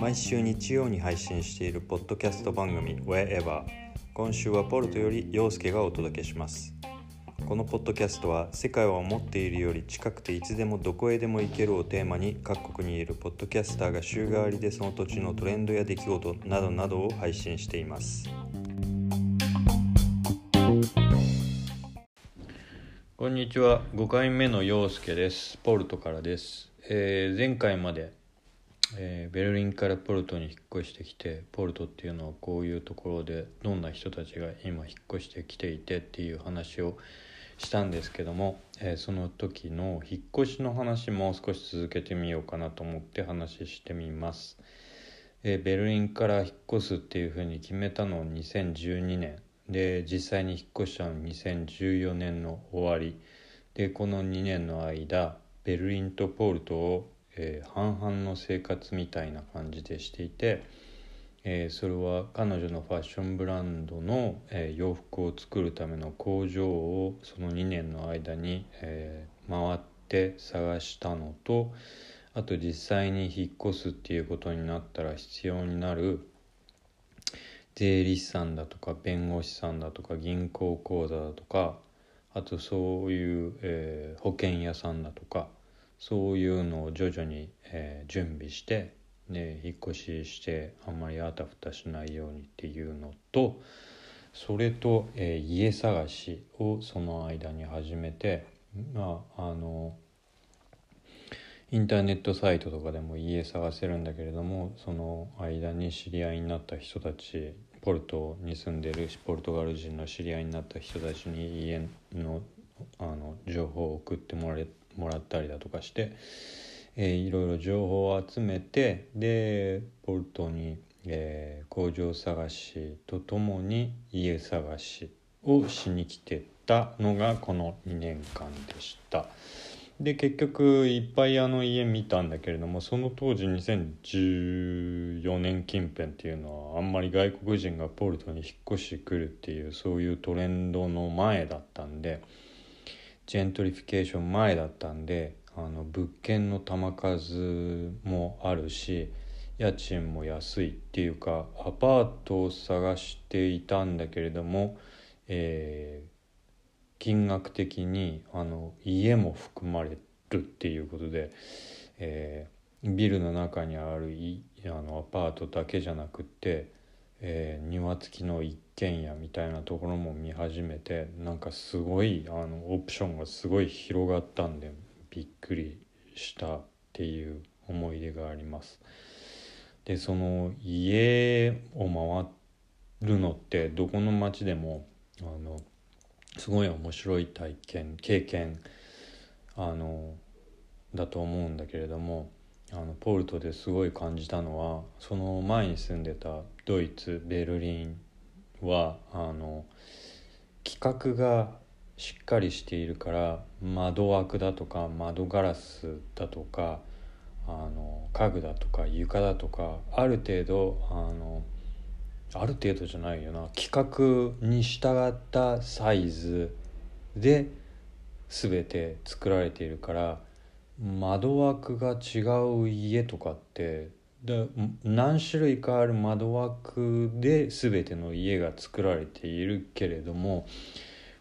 毎週日曜に配信しているポッドキャスト番組 Wherever 今週はポルトより陽介がお届けします。このポッドキャストは世界は思っているより近くていつでもどこへでも行けるをテーマに各国にいるポッドキャスターが週替わりでその土地のトレンドや出来事などなどを配信しています。こんにちは。5回目の陽介です。ポルトからです、えー前回までえーベルリンからポルトに引っ越してきてポルトっていうのはこういうところでどんな人たちが今引っ越してきていてっていう話をしたんですけども、えーその時の引っ越しの話も少し続けてみようかなと思って話してみます、えベルリンから引っ越すっていうふうに決めたのは2012年。で実際に引っ越したのは2014年の終わり。でこの2年の間ベルリンとポルトを、えー半々の生活みたいな感じでしていて、えーそれは彼女のファッションブランドの、えー洋服を作るための工場をその2年の間に、え回って探したのとあと実際に引っ越すっていうことになったら必要になる税理士さんだとか弁護士さんだとか銀行口座だとかあとそういう、えー保険屋さんだとかそういうのを徐々に、えー準備してで引っ越ししてあんまりあたふたしないようにっていうのとそれと、えー家探しをその間に始めてまああのインターネットサイトとかでも家探せるんだけれどもその間に知り合いになった人たちポルトに住んでるポルトガル人の知り合いになった人たちに家のあの情報を送ってもらもらったりだとかして、えーいろいろ情報を集めてでポルトに、えー工場探しとともに家探しをしに来てたのがこの2年間でした。で結局いっぱいあの家見たんだけれどもその当時2014年近辺っていうのはあんまり外国人がポルトに引っ越してくるっていうそういうトレンドの前だったんでジェントリフィケーション前だったんであの物件の玉数もあるし家賃も安いっていうかアパートを探していたんだけれども、えー金額的にあの家も含まれるっていうことで、えービルの中にあるいあのアパートだけじゃなくって、えー庭付きの一軒家みたいなところも見始めてなんかすごいあのオプションがすごい広がったんでびっくりしたっていう思い出があります。でその家を回るのってどこの町でもあのすごい面白い体験経験あのだと思うんだけれどもあのポルトですごい感じたのはその前に住んでたドイツベルリンはあの規格がしっかりしているから窓枠だとか窓ガラスだとかあの家具だとか床だとかある程度あのある程度じゃないよな。規格に従ったサイズで全て作られているから窓枠が違う家とかってで何種類かある窓枠で全ての家が作られているけれども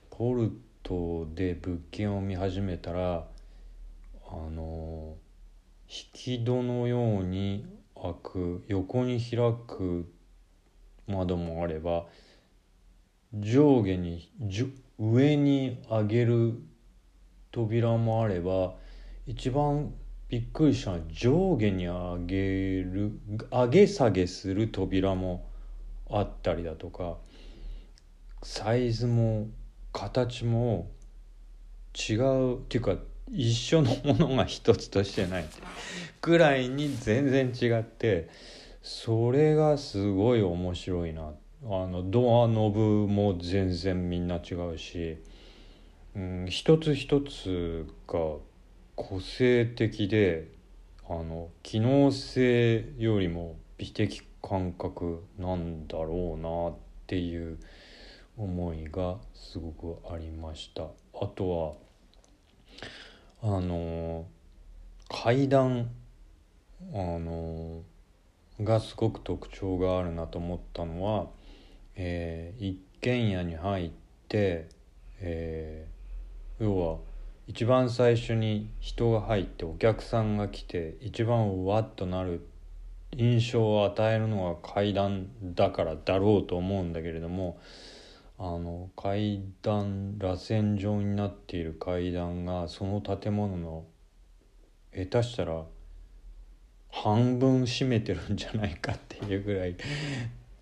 ポルトで物件を見始めたらあの引き戸のように開く横に開く窓もあれば上下に上に上げる扉もあれば一番びっくりしたのは上下に上げる上げ下げする扉もあったりだとかサイズも形も違うっていうか一緒のものが一つとしてないってぐらいに全然違ってそれがすごい面白いなあのドアノブも全然みんな違うし、うん、一つ一つが個性的であの機能性よりも美的感覚なんだろうなっていう思いがすごくありました。あとはあの階段あのがすごく特徴があるなと思ったのは、えー、一軒家に入って、えー、要は一番最初に人が入ってお客さんが来て一番わっとなる印象を与えるのが階段だからだろうと思うんだけれどもあの階段螺旋状になっている階段がその建物の下手したら半分占めてるんじゃないかっていうぐらい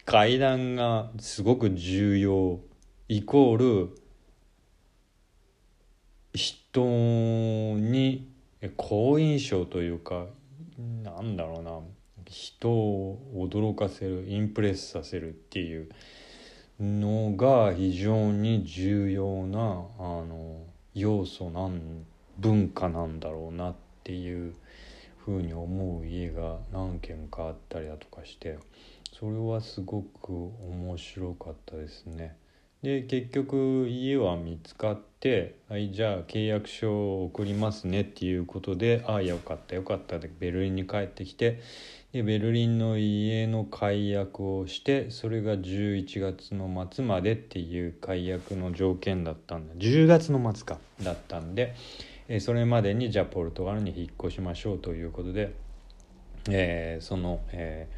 階段がすごく重要イコール人に好印象というかなんだろうな人を驚かせるインプレスさせるっていうのが非常に重要なあの要素なん文化なんだろうなっていうふうに思う家が何軒かあったりだとかしてそれはすごく面白かったですね。で結局家は見つかって「はいじゃあ契約書を送りますね」っていうことで「ああよかったよかった」でベルリンに帰ってきてでベルリンの家の解約をしてそれが11月の末までっていう解約の条件だったんだ10月の末かだったんで、えそれまでにじゃあポルトガルに引っ越しましょうということで、えー、その、えー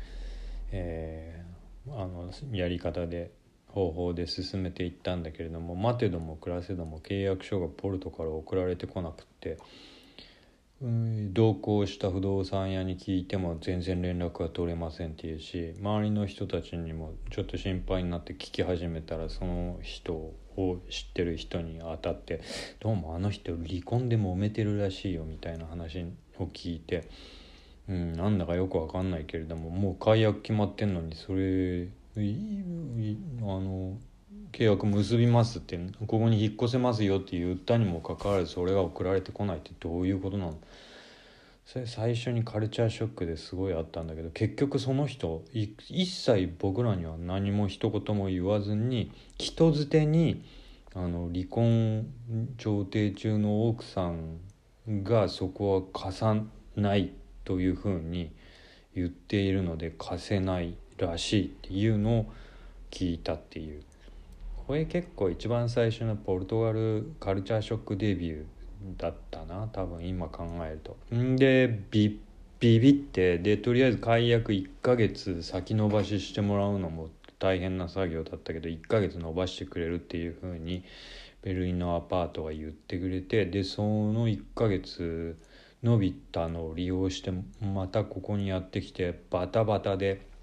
えー、あのやり方で方法で進めていったんだけれども待てども暮らせども契約書がポルトから送られてこなくって、うん、同行した不動産屋に聞いても全然連絡が取れませんっていうし周りの人たちにもちょっと心配になって聞き始めたらその人を知ってる人に当たって「どうもあの人離婚で揉めてるらしいよ」みたいな話を聞いて。うん、なんだかよくわかんないけれどももう解約決まってんのにそれあの契約結びますってここに引っ越せますよって言ったにもかかわらずそれが送られてこないってどういうことなのそれ最初にカルチャーショックですごいあったんだけど結局その人一切僕らには何も一言も言わずに人づてにあの離婚調停中の奥さんがそこは貸さないというふうに言っているので貸せないらしいっていうのを聞いたっていう。これ結構一番最初のポルトガルカルチャーショックデビューだったな多分今考えると。んでビビビってでとりあえず解約1ヶ月先延ばししてもらうのも大変な作業だったけど1ヶ月延ばしてくれるっていう風にベルリンのアパートが言ってくれてでその1ヶ月伸びたのを利用してまたここにやってきてバタバタで。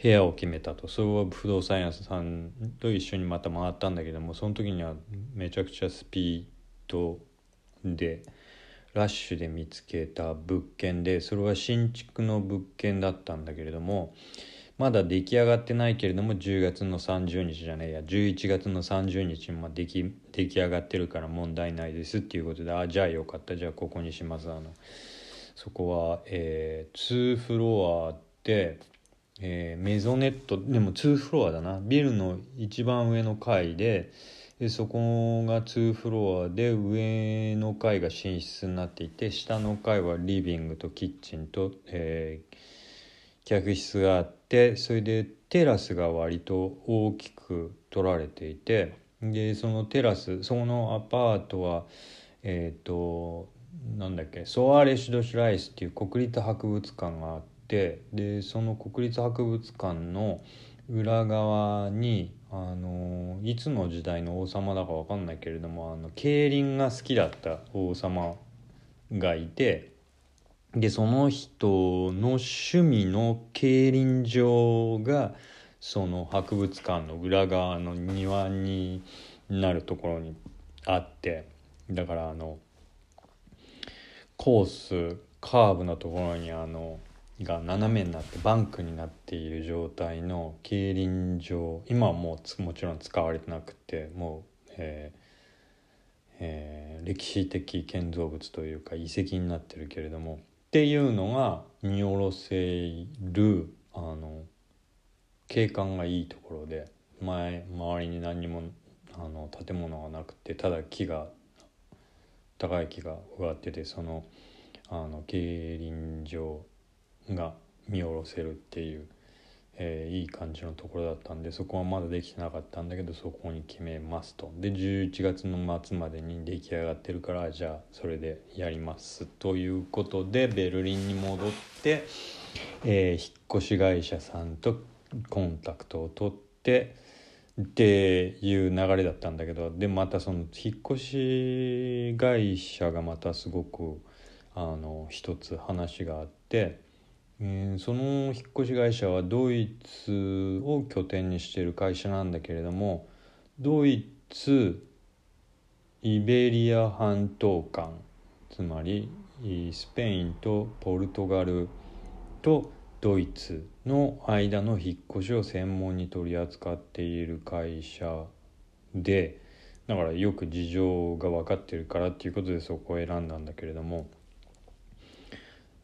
部屋を決めたとそれは不動産屋さんと一緒にまた回ったんだけどもその時にはめちゃくちゃスピードでラッシュで見つけた物件でそれは新築の物件だったんだけれどもまだ出来上がってないけれども10月の30日じゃねえや11月の30日に出来出来上がってるから問題ないですっていうことであじゃあよかったじゃあここにしますあのそこは、えー、2フロアでえー、メゾネットでも2フロアだなビルの一番上の階ででそこが2フロアで上の階が寝室になっていて下の階はリビングとキッチンと、えー、客室があってそれでテラスが割と大きく取られていてでそのテラスそのアパートはえっ、ー、となんだっけソアレ・シュドシュライスっていう国立博物館があ。ってでその国立博物館の裏側にあのいつの時代の王様だか分かんないけれどもあの競輪が好きだった王様がいてでその人の趣味の競輪場がその博物館の裏側の庭になるところにあってだからあのコースカーブのところにあのが斜めになってバンクになっている状態の競輪場今はもうもちろん使われてなくてもう、えーえー、歴史的建造物というか遺跡になってるけれどもっていうのが見下ろせるあの景観がいいところで前周りに何にもあの建物がなくてただ木が高い木が植わっててそのあの競輪場が見下ろせるっていう、えー、いい感じのところだったんでそこはまだできてなかったんだけどそこに決めますと。で11月の末までに出来上がってるからじゃあそれでやりますということでベルリンに戻って、えー、引っ越し会社さんとコンタクトを取ってっていう流れだったんだけどでまたその引っ越し会社がまたすごくあの一つ話があって、えー、その引っ越し会社はドイツを拠点にしている会社なんだけれどもドイツイベリア半島間つまりスペインとポルトガルとドイツの間の引っ越しを専門に取り扱っている会社でだからよく事情が分かってるからっていうことでそこを選んだんだけれども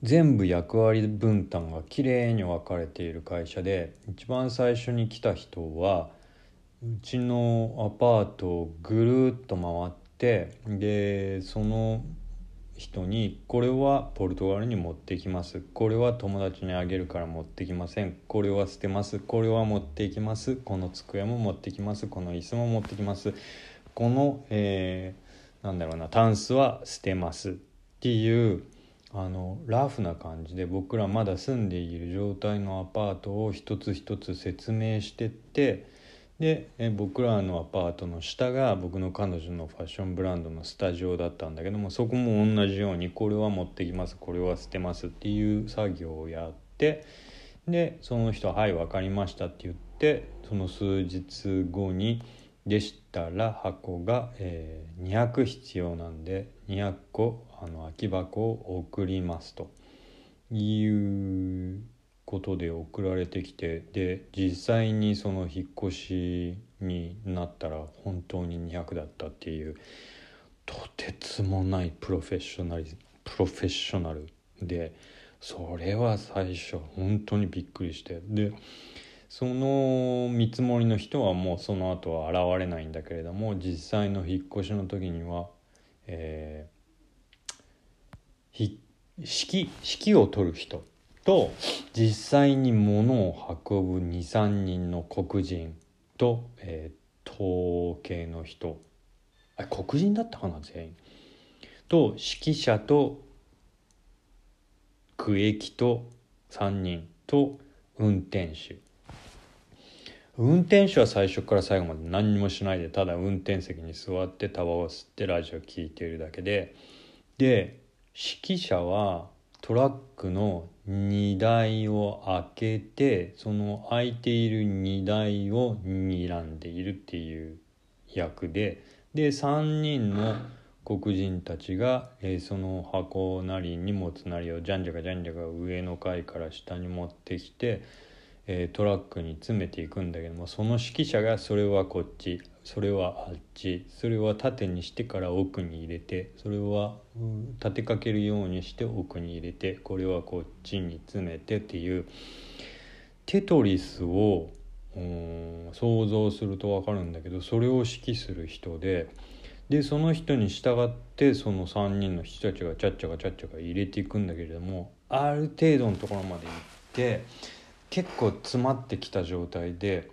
全部役割分担がきれいに分かれている会社で一番最初に来た人はうちのアパートをぐるっと回ってでその人にこれはポルトガルに持ってきます。これは友達にあげるから持ってきません。これは捨てます。これは持っていきます。この机も持ってきます。この椅子も持ってきます。この、えー、なんだろうなタンスは捨てます。っていうあのラフな感じで僕らまだ住んでいる状態のアパートを一つ一つ説明してってでえ僕らのアパートの下が僕の彼女のファッションブランドのスタジオだったんだけどもそこも同じようにこれは持ってきますこれは捨てますっていう作業をやってでその人は「はい分かりました」って言ってその数日後にでしたら箱が、えー、200必要なんで200個あの空き箱を送りますと。いうことで送られてきてで実際にその引っ越しになったら本当に200だったっていうとてつもないプロフェッショナルプロフェッショナルでそれは最初本当にびっくりしてでその見積もりの人はもうその後は現れないんだけれども実際の引っ越しの時には、えー、指揮を取る人と実際に物を運ぶ23人の黒人と、えー、統計の人。あ黒人だったかな全員。と指揮者と区域と3人と運転手。運転手は最初から最後まで何もしないでただ運転席に座ってタバコを吸ってラジオ聴いているだけでで指揮者はトラックの荷台を開けてその開いている荷台を睨んでいるっていう役でで3人の黒人たちが、えー、その箱なり荷物なりをじゃんじゃかじゃんじゃか上の階から下に持ってきてえー、トラックに詰めていくんだけどもその指揮者がそれはこっちそれはあっちそれは縦にしてから奥に入れてそれは、立てかけるようにして奥に入れてこれはこっちに詰めてっていうテトリスを、想像すると分かるんだけどそれを指揮する人ででその人に従ってその3人の人たちがちゃっちゃかちゃっちゃか入れていくんだけれどもある程度のところまで行って結構詰まってきた状態で、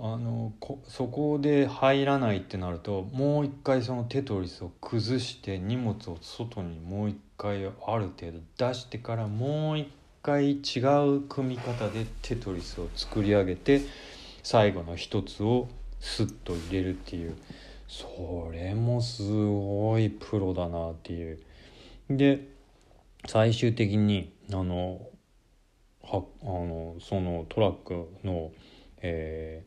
あのそこで入らないってなるともう一回そのテトリスを崩して荷物を外にもう一回ある程度出してからもう一回違う組み方でテトリスを作り上げて最後の一つをスッと入れるっていうそれもすごいプロだなっていう。で最終的にあのはあのそのトラックの、え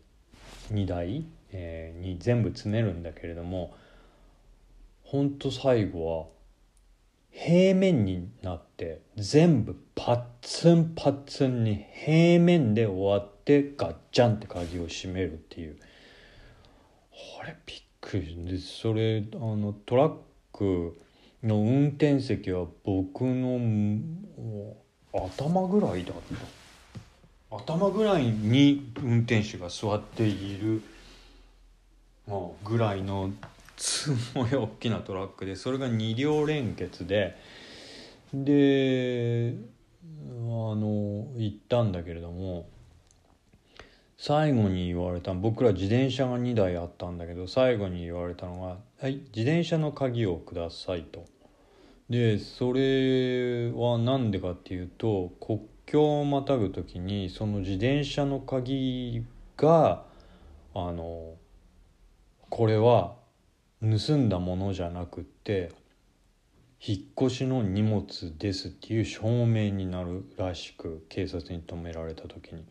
ー、荷台、えー、に全部詰めるんだけれどもほんと最後は平面になって全部パッツンパッツンに平面で終わってガッチャンって鍵を閉めるっていう。あれびっくりでそれあのトラックの運転席は僕の頭ぐらいだった頭ぐらいに運転手が座っている、ぐらいのすごい大きなトラックでそれが2両連結でであの行ったんだけれども最後に言われた僕ら自転車が2台あったんだけど最後に言われたのが「はい自転車の鍵をください」と。でそれは何でかっていうと国境をまたぐ時にその自転車の鍵があのこれは盗んだものじゃなくって引っ越しの荷物ですっていう証明になるらしく警察に止められた時に。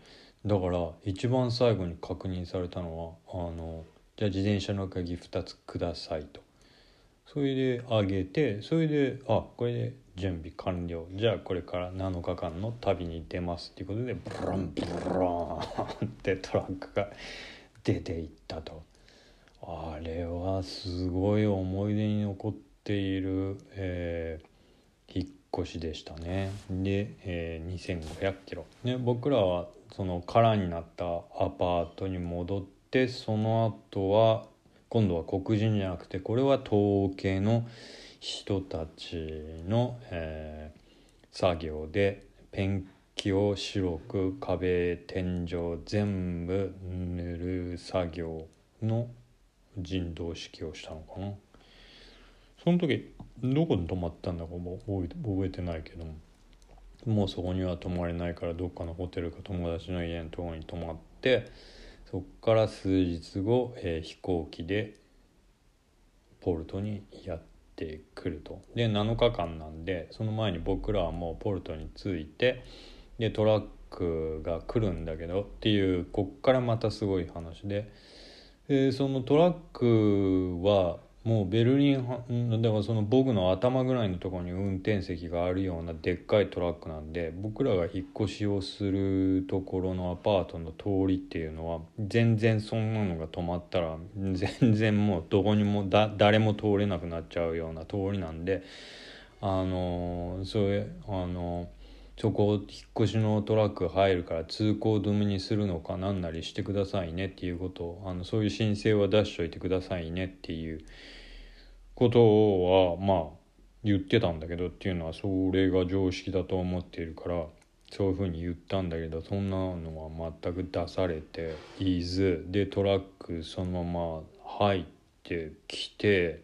だから一番最後に確認されたのはあのじゃあ自転車の鍵2つくださいと。それであげてそれであこれで準備完了。じゃあこれから7日間の旅に出ますっていうことでブランブランってトラックが出ていったと。あれはすごい思い出に残っている、えー、引っ越しでしたね。で、えー、2500キロ、ね、僕らはその空になったアパートに戻ってその後は今度は黒人じゃなくてこれは東系の人たちの、えー、作業でペンキを白く壁天井全部塗る作業の人道式をしたのかな。その時どこに泊まったんだか覚えてないけども。もうそこには泊まれないからどっかのホテルか友達の家のとこに泊まってそこから数日後、えー、飛行機でポルトにやってくると。で7日間なんでその前に僕らはもうポルトに着いてでトラックが来るんだけどっていうこっからまたすごい話で、えー、そのトラックはもうベルリンだからその僕の頭ぐらいのところに運転席があるようなでっかいトラックなんで僕らが引っ越しをするところのアパートの通りっていうのは全然そんなのが止まったら全然もうどこにもだ誰も通れなくなっちゃうような通りなんであのそれあのそこ引っ越しのトラック入るから通行止めにするのか何なりしてくださいねっていうことをあのそういう申請は出しといてくださいねっていうことはまあ言ってたんだけどっていうのはそれが常識だと思っているからそういうふうに言ったんだけどそんなのは全く出されていずでトラックそのまま入ってきて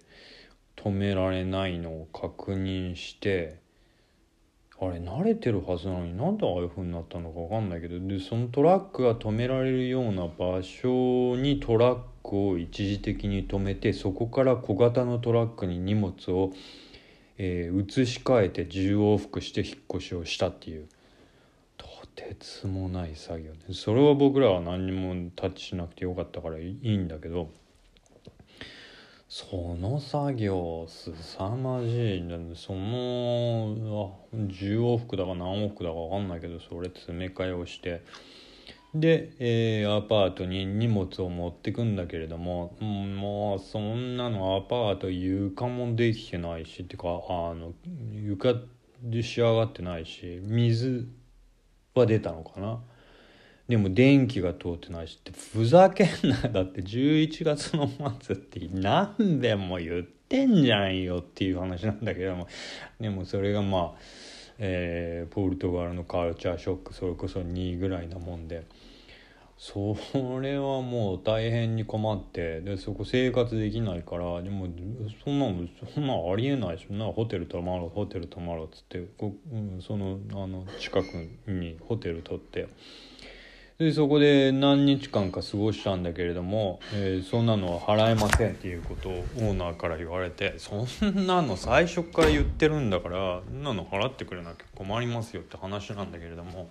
止められないのを確認してあれ慣れてるはずなのになんでああいう風になったのか分かんないけどでそのトラックが止められるような場所にトラックを一時的に止めてそこから小型のトラックに荷物を、えー、移し替えて10往復して引っ越しをしたっていう。とてつもない作業でそれは僕らは何にもタッチしなくてよかったからいいんだけどその作業すさまじいその10往復だか何往復だか分かんないけどそれ詰め替えをして。で、えー、アパートに荷物を持ってくんだけれども、もうそんなのアパート床もできてないしっていうかあの床で仕上がってないし水は出たのかなでも電気が通ってないしってふざけんなだって11月の末って何べんも言ってんじゃんよっていう話なんだけども。でもそれがまあ、えー、ポルトガルのカルチャーショックそれこそ2位ぐらいなもんで。それはもう大変に困ってでそこ生活できないからでもそんなのそんなありえないしなホテル泊まろうホテル泊まろうっつってこ、うん、そのあの近くにホテル取って。でそこで何日間か過ごしたんだけれども、えー、そんなのは払えませんっていうことをオーナーから言われてそんなの最初から言ってるんだからそんなの払ってくれなきゃ困りますよって話なんだけれども。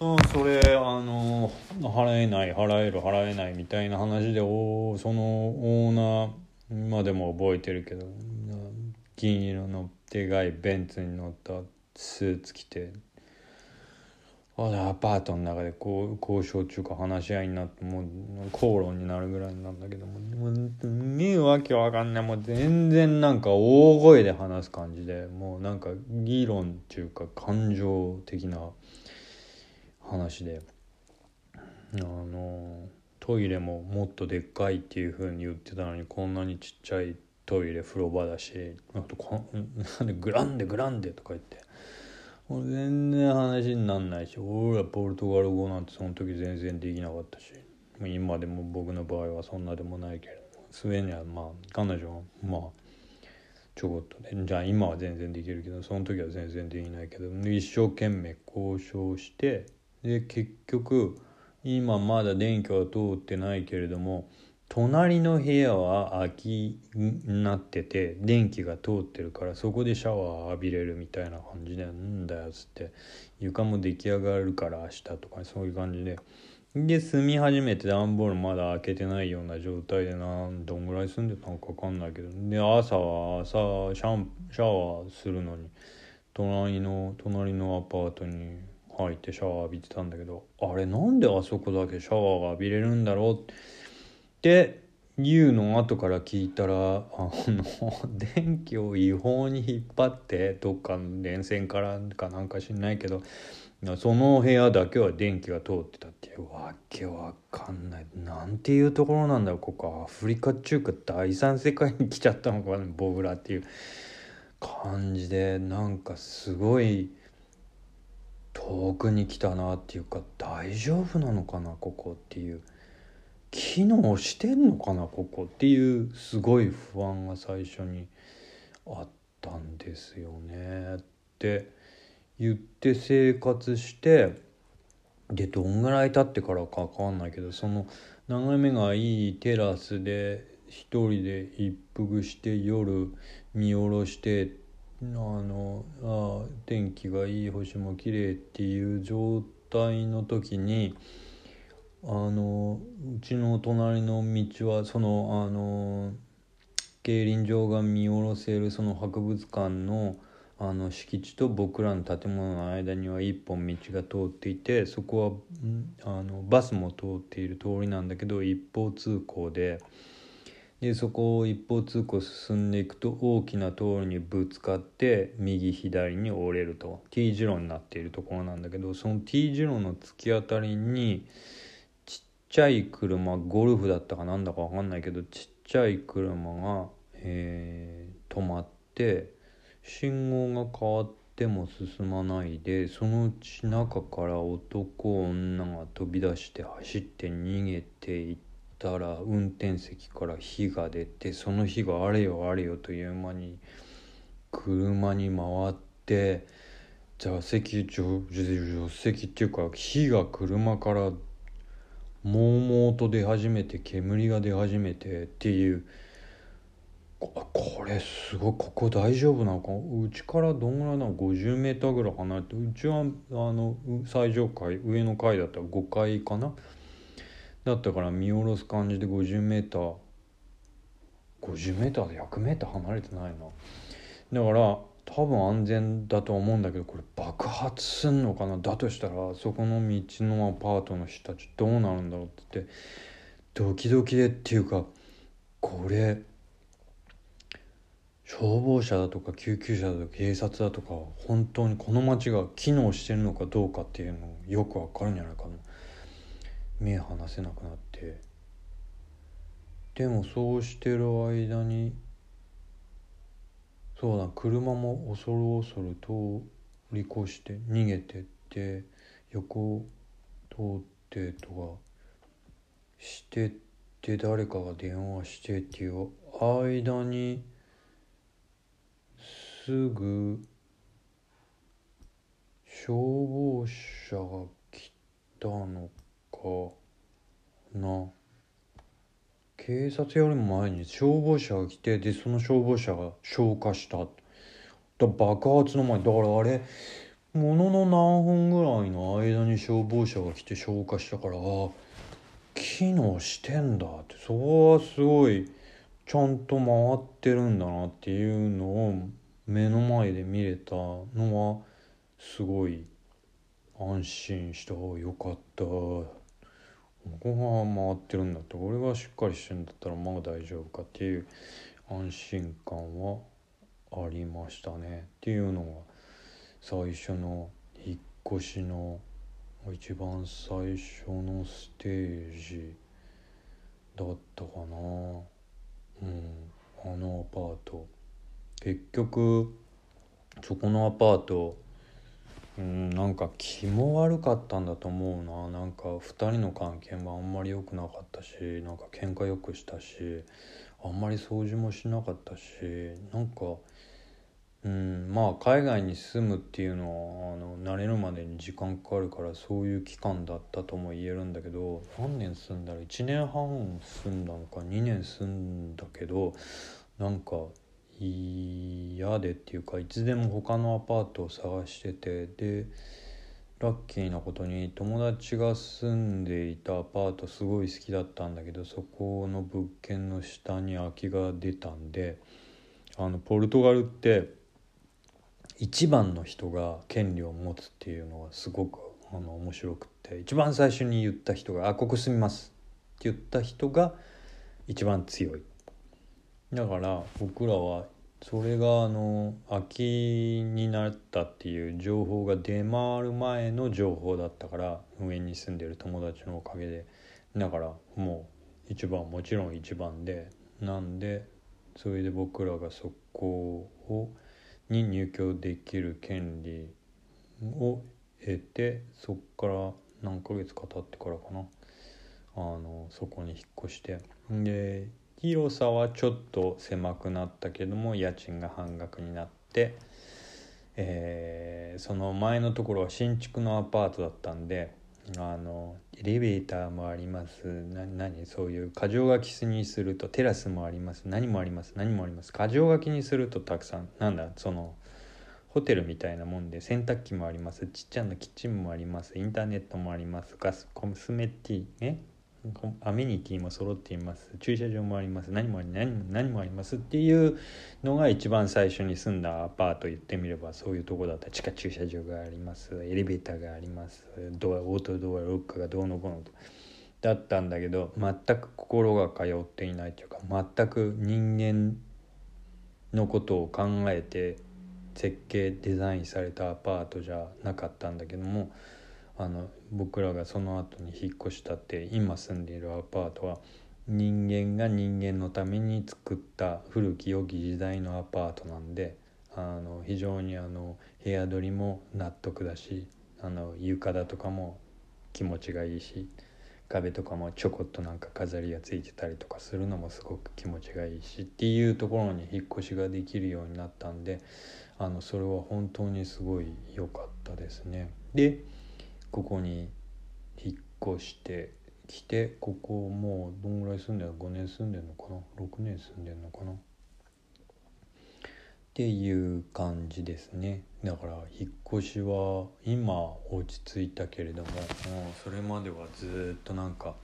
うん、それあの払えない払える払えないみたいな話でおそのオーナーまでも覚えてるけど銀色のでかいベンツに乗ったスーツ着てアパートの中でこう交渉中か話し合いになってもう口論になるぐらいなんだけどももう見るわけわかんない。もう全然なんか大声で話す感じでもうなんか議論っていうか感情的な話で。あのトイレももっとでっかいっていう風に言ってたのにこんなにちっちゃいトイレ風呂場だしあとこなんでグランデグランデとか言って。もう全然話になんないし俺らポルトガル語なんてその時全然できなかったし今でも僕の場合はそんなでもないけれどもスウェーデンはまあ彼女はまあちょこっとねじゃあ今は全然できるけどその時は全然できないけど一生懸命交渉してで結局今まだ電気は通ってないけれども隣の部屋は空きになってて電気が通ってるからそこでシャワー浴びれるみたいな感じで「なんだよ」っつって床も出来上がるから明日とかそういう感じで。で住み始めて段ボールまだ開けてないような状態でなどんぐらい住んでたのか分かんないけどで朝は朝シャンシャワーするのに隣の隣のアパートに入ってシャワー浴びてたんだけどあれなんであそこだけシャワーが浴びれるんだろうってっていうのを後から聞いたらあの電気を違法に引っ張ってどっかの電線からかなんか知んないけどその部屋だけは電気が通ってたっていうわけわかんないなんていうところなんだろうここアフリカっちゅうか第三世界に来ちゃったのかな僕らっていう感じでなんかすごい遠くに来たなっていうか大丈夫なのかなここっていう。機能してんのかな？ここっていうすごい不安が最初にあったんですよね。って言って生活してでどんぐらい経ってからか分かんないけどその眺めがいいテラスで一人で一服して夜見下ろしてあのあ天気がいい星も綺麗っていう状態の時にあのうちの隣の道はそのあの競輪場が見下ろせるその博物館のあの敷地と僕らの建物の間には一本道が通っていてそこはあのバスも通っている通りなんだけど一方通行ででそこを一方通行進んでいくと大きな通りにぶつかって右左に折れると。T 字路になっているところなんだけどその T 字路の突き当たりにちゃい車ゴルフだったかなんだか分かんないけどちっちゃい車が、えー、止まって信号が変わっても進まないでそのうち中から男女が飛び出して走って逃げていったら運転席から火が出てその火があれよあれよという間に車に回って座席助手席っていうか火が車からもうもうと出始めて煙が出始めてっていう。これすごいここ大丈夫なのかうちからどんぐらいなの？50m ぐらい離れてうちはあの最上階上の階だったら5階かな？だったから見下ろす感じで 50m50m で 100m 離れてないな。だから多分安全だと思うんだけどこれ爆発すんのかな？だとしたらそこの道のアパートの人たちどうなるんだろうってってドキドキでっていうかこれ消防車だとか救急車だとか警察だとか本当にこの町が機能してるのかどうかっていうのよくわかるんじゃないかな。目離せなくなって。でもそうしてる間にそうだ車も恐る恐る通り越して逃げてって横通ってとかしてって誰かが電話してっていう間にすぐ消防車が来たのかな。警察よりも前に消防車が来てでその消防車が消火した。だ爆発の前だからあれものの何分ぐらいの間に消防車が来て消火したから機能してんだって。そこはすごいちゃんと回ってるんだなっていうのを目の前で見れたのはすごい安心した。よかった。ここが回ってるんだって俺がしっかりしてんだったらまあ大丈夫かっていう安心感はありましたね。っていうのが最初の引っ越しの一番最初のステージだったかな。うん。あのアパート。結局そこのアパートうんなんか気も悪かったんだと思うな。なんか2人の関係もあんまり良くなかったしなんか喧嘩よくしたしあんまり掃除もしなかったしなんかうんまあ海外に住むっていうのはあの慣れるまでに時間かかるからそういう期間だったとも言えるんだけど何年住んだら1年半住んだのか2年住んだけどなんか嫌でっていうかいつでも他のアパートを探しててでラッキーなことに友達が住んでいたアパートすごい好きだったんだけどそこの物件の下に空きが出たんであのポルトガルって一番の人が権利を持つっていうのがすごくあの面白くって一番最初に言った人が「あここ住みます」って言った人が一番強い。だから僕らはそれがあの空きになったっていう情報が出回る前の情報だったから上に住んでる友達のおかげで。だからもう一番もちろん一番で。なんでそれで僕らがそこをに入居できる権利を得てそっから何ヶ月か経ってからかな。あのそこに引っ越して。で広さはちょっと狭くなったけども家賃が半額になって、えー、その前のところは新築のアパートだったんであのエレベーターもあります。な何？そういう箇条書きにするとテラスもあります。何もあります。何もあります。箇条書きにするとたくさんなんだそのホテルみたいなもんで洗濯機もあります。ちっちゃなキッチンもあります。インターネットもあります。ガスコスメティね。アメニティも揃っています。駐車場もあります。何もあり何も何もありますっていうのが一番最初に住んだアパート言ってみればそういうとこだった。地下駐車場があります。エレベーターがあります。ドアオートドアロックがどうのこうのと。だったんだけど全く心が通っていないというか全く人間のことを考えて設計デザインされたアパートじゃなかったんだけどもあの僕らがその後に引っ越したって今住んでいるアパートは人間が人間のために作った古き良き時代のアパートなんであの非常にあの部屋取りも納得だしあの床だとかも気持ちがいいし壁とかもちょこっとなんか飾りがついてたりとかするのもすごく気持ちがいいしっていうところに引っ越しができるようになったんであのそれは本当にすごい良かったですね。でここに引っ越してきてここもうどんぐらい住んでるの？5年住んでるのかな？6年住んでるのかな？っていう感じですね。だから引っ越しは今落ち着いたけれどももうそれまではずっとなんか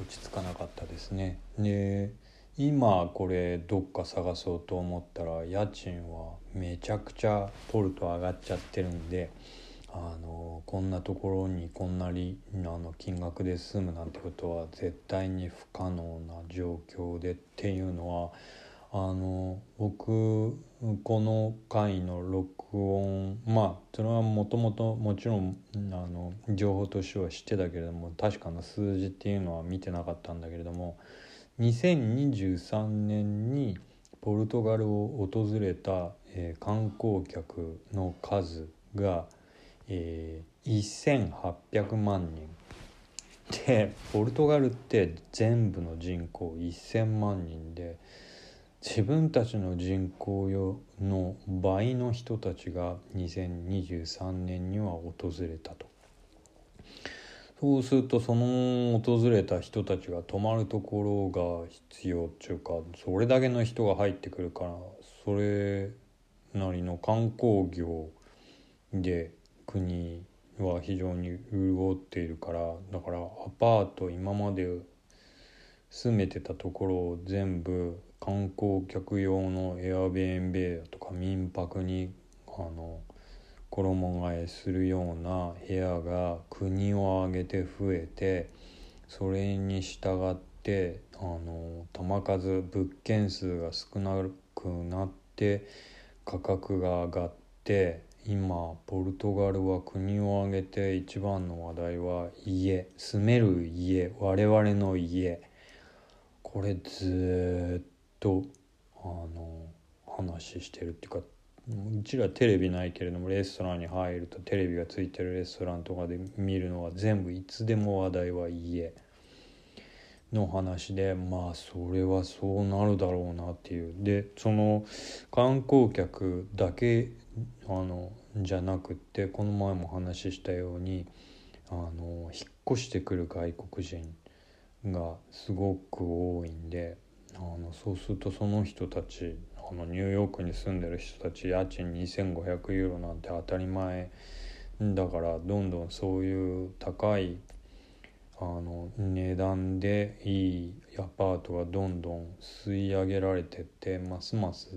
落ち着かなかったですね。で今これどっか探そうと思ったら家賃はめちゃくちゃポルト上がっちゃってるんであのこんなところにこんなにあの金額で済むなんてことは絶対に不可能な状況でっていうのはあの僕この回の録音まあそれはもともともちろんあの情報としては知ってたけれども確かな数字っていうのは見てなかったんだけれども2023年にポルトガルを訪れた、えー、観光客の数がえー、1800万人でポルトガルって全部の人口1,000万人で自分たちの人口の倍の人たちが2023年には訪れたと。そうするとその訪れた人たちが泊まるところが必要っていうかそれだけの人が入ってくるからそれなりの観光業で国は非常に潤っているからだからアパート今まで住めてたところを全部観光客用のエアビーンベとか民泊にあの衣替えするような部屋が国を挙げて増えてそれに従ってあの球数物件数が少なくなって価格が上がって今ポルトガルは国を挙げて一番の話題は家。住める家。我々の家。これずっとあの話してるっていうかうちらテレビないけれどもレストランに入るとテレビがついてるレストランとかで見るのは全部いつでも話題は家の話でまあそれはそうなるだろうなっていう。でその観光客だけあのじゃなくってこの前も話したようにあの引っ越してくる外国人がすごく多いんであのそうするとその人たちあのニューヨークに住んでる人たち家賃2500ユーロなんて当たり前だからどんどんそういう高いあの値段でいいアパートがどんどん吸い上げられてってますます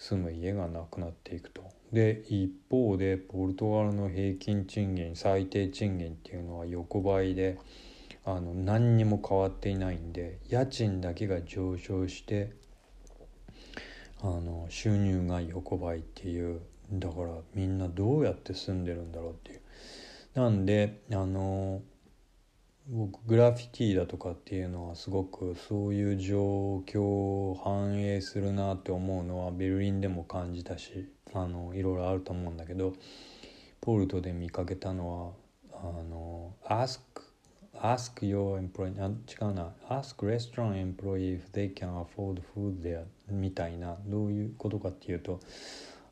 住む家がなくなっていくと。で一方でポルトガルの平均賃金最低賃金っていうのは横ばいであの何にも変わっていないんで家賃だけが上昇してあの収入が横ばいっていうだからみんなどうやって住んでるんだろうっていう。なんであの僕グラフィティだとかっていうのはすごくそういう状況を反映するなって思うのはベルリンでも感じたしあのいろいろあると思うんだけどポルトで見かけたのはあの ask ask your employee あ違うな。ask restaurant employee if they can afford food there みたいなどういうことかっていうと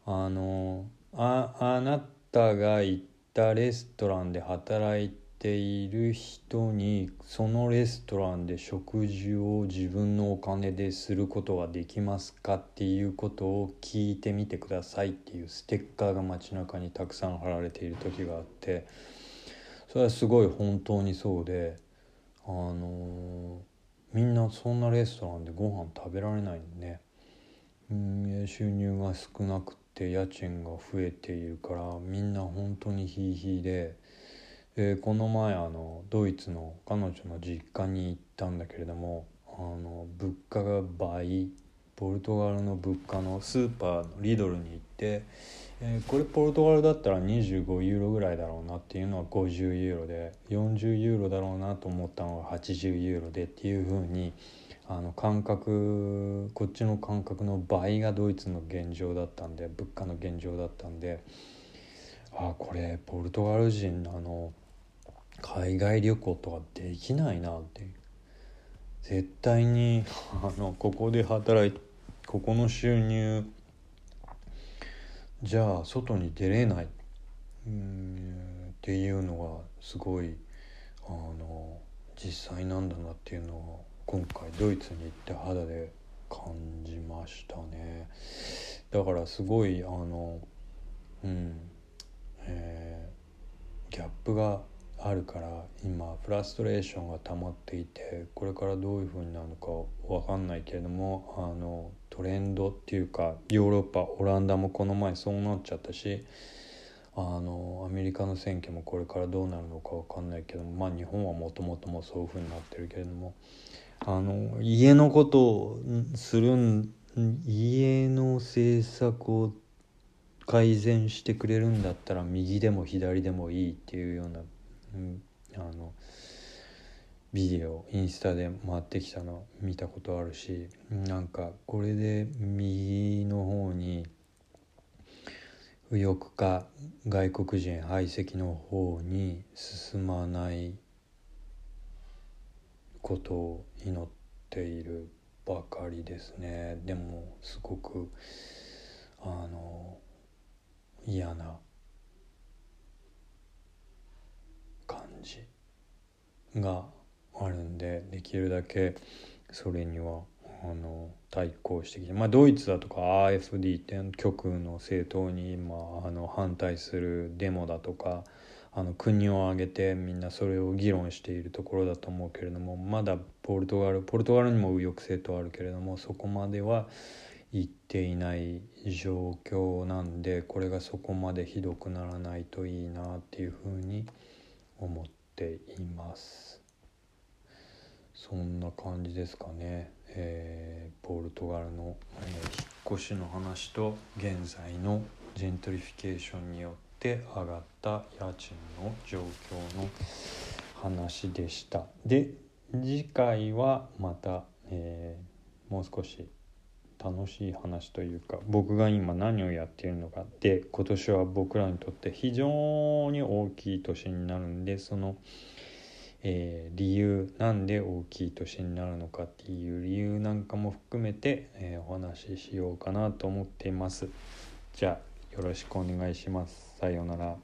あのああなたが行ったレストランで働いてている人にそのレストランで食事を自分のお金ですることはできますかっていうことを聞いてみてくださいっていうステッカーが街中にたくさん貼られている時があってそれはすごい本当にそうであのみんなそんなレストランでご飯食べられないんね。収入が少なくて家賃が増えているからみんな本当にヒーヒーで。でこの前あのドイツの彼女の実家に行ったんだけれどもあの物価が倍ポルトガルの物価のスーパーのリドルに行って、えー、これポルトガルだったら25ユーロぐらいだろうなっていうのは50ユーロで40ユーロだろうなと思ったのが80ユーロでっていうふうにあの感覚こっちの感覚の倍がドイツの現状だったんで物価の現状だったんであこれポルトガル人あの海外旅行とかできないなって。絶対に あのここで働いてここの収入じゃあ外に出れない。うんっていうのがすごいあの実際なんだなっていうのを今回ドイツに行って肌で感じましたね。だからすごいあのうんえー、ギャップがあるから今フラストレーションが溜まっていてこれからどういう風になるのか分かんないけれどもあのトレンドっていうかヨーロッパオランダもこの前そうなっちゃったしあのアメリカの選挙もこれからどうなるのか分かんないけどもまあ日本はもともともそういう風になってるけれどもあの家のことをするん家の政策を改善してくれるんだったら右でも左でもいいっていうような、あのビデオインスタで回ってきたの見たことあるしなんかこれで右の方に右翼か外国人排斥の方に進まないことを祈っているばかりですね。でもすごくあの嫌な感じがあるんでできるだけそれにはあの対抗してきて、まあ、ドイツだとか AFD って極右の政党に今あの反対するデモだとかあの国を挙げてみんなそれを議論しているところだと思うけれどもまだポルトガルポルトガルにも右翼政党あるけれどもそこまでは行っていない状況なんでこれがそこまでひどくならないといいなっていうふうに思います思っています。そんな感じですかね、えー、ポルトガルの、えー、引っ越しの話と現在のジェントリフィケーションによって上がった家賃の状況の話でした。で次回はまたえー、もう少し楽しい話というか僕が今何をやっているのかで今年は僕らにとって非常に大きい年になるんでその、えー、理由なんで大きい年になるのかっていう理由なんかも含めて、えー、お話ししようかなと思っています。じゃあよろしくお願いします。さようなら。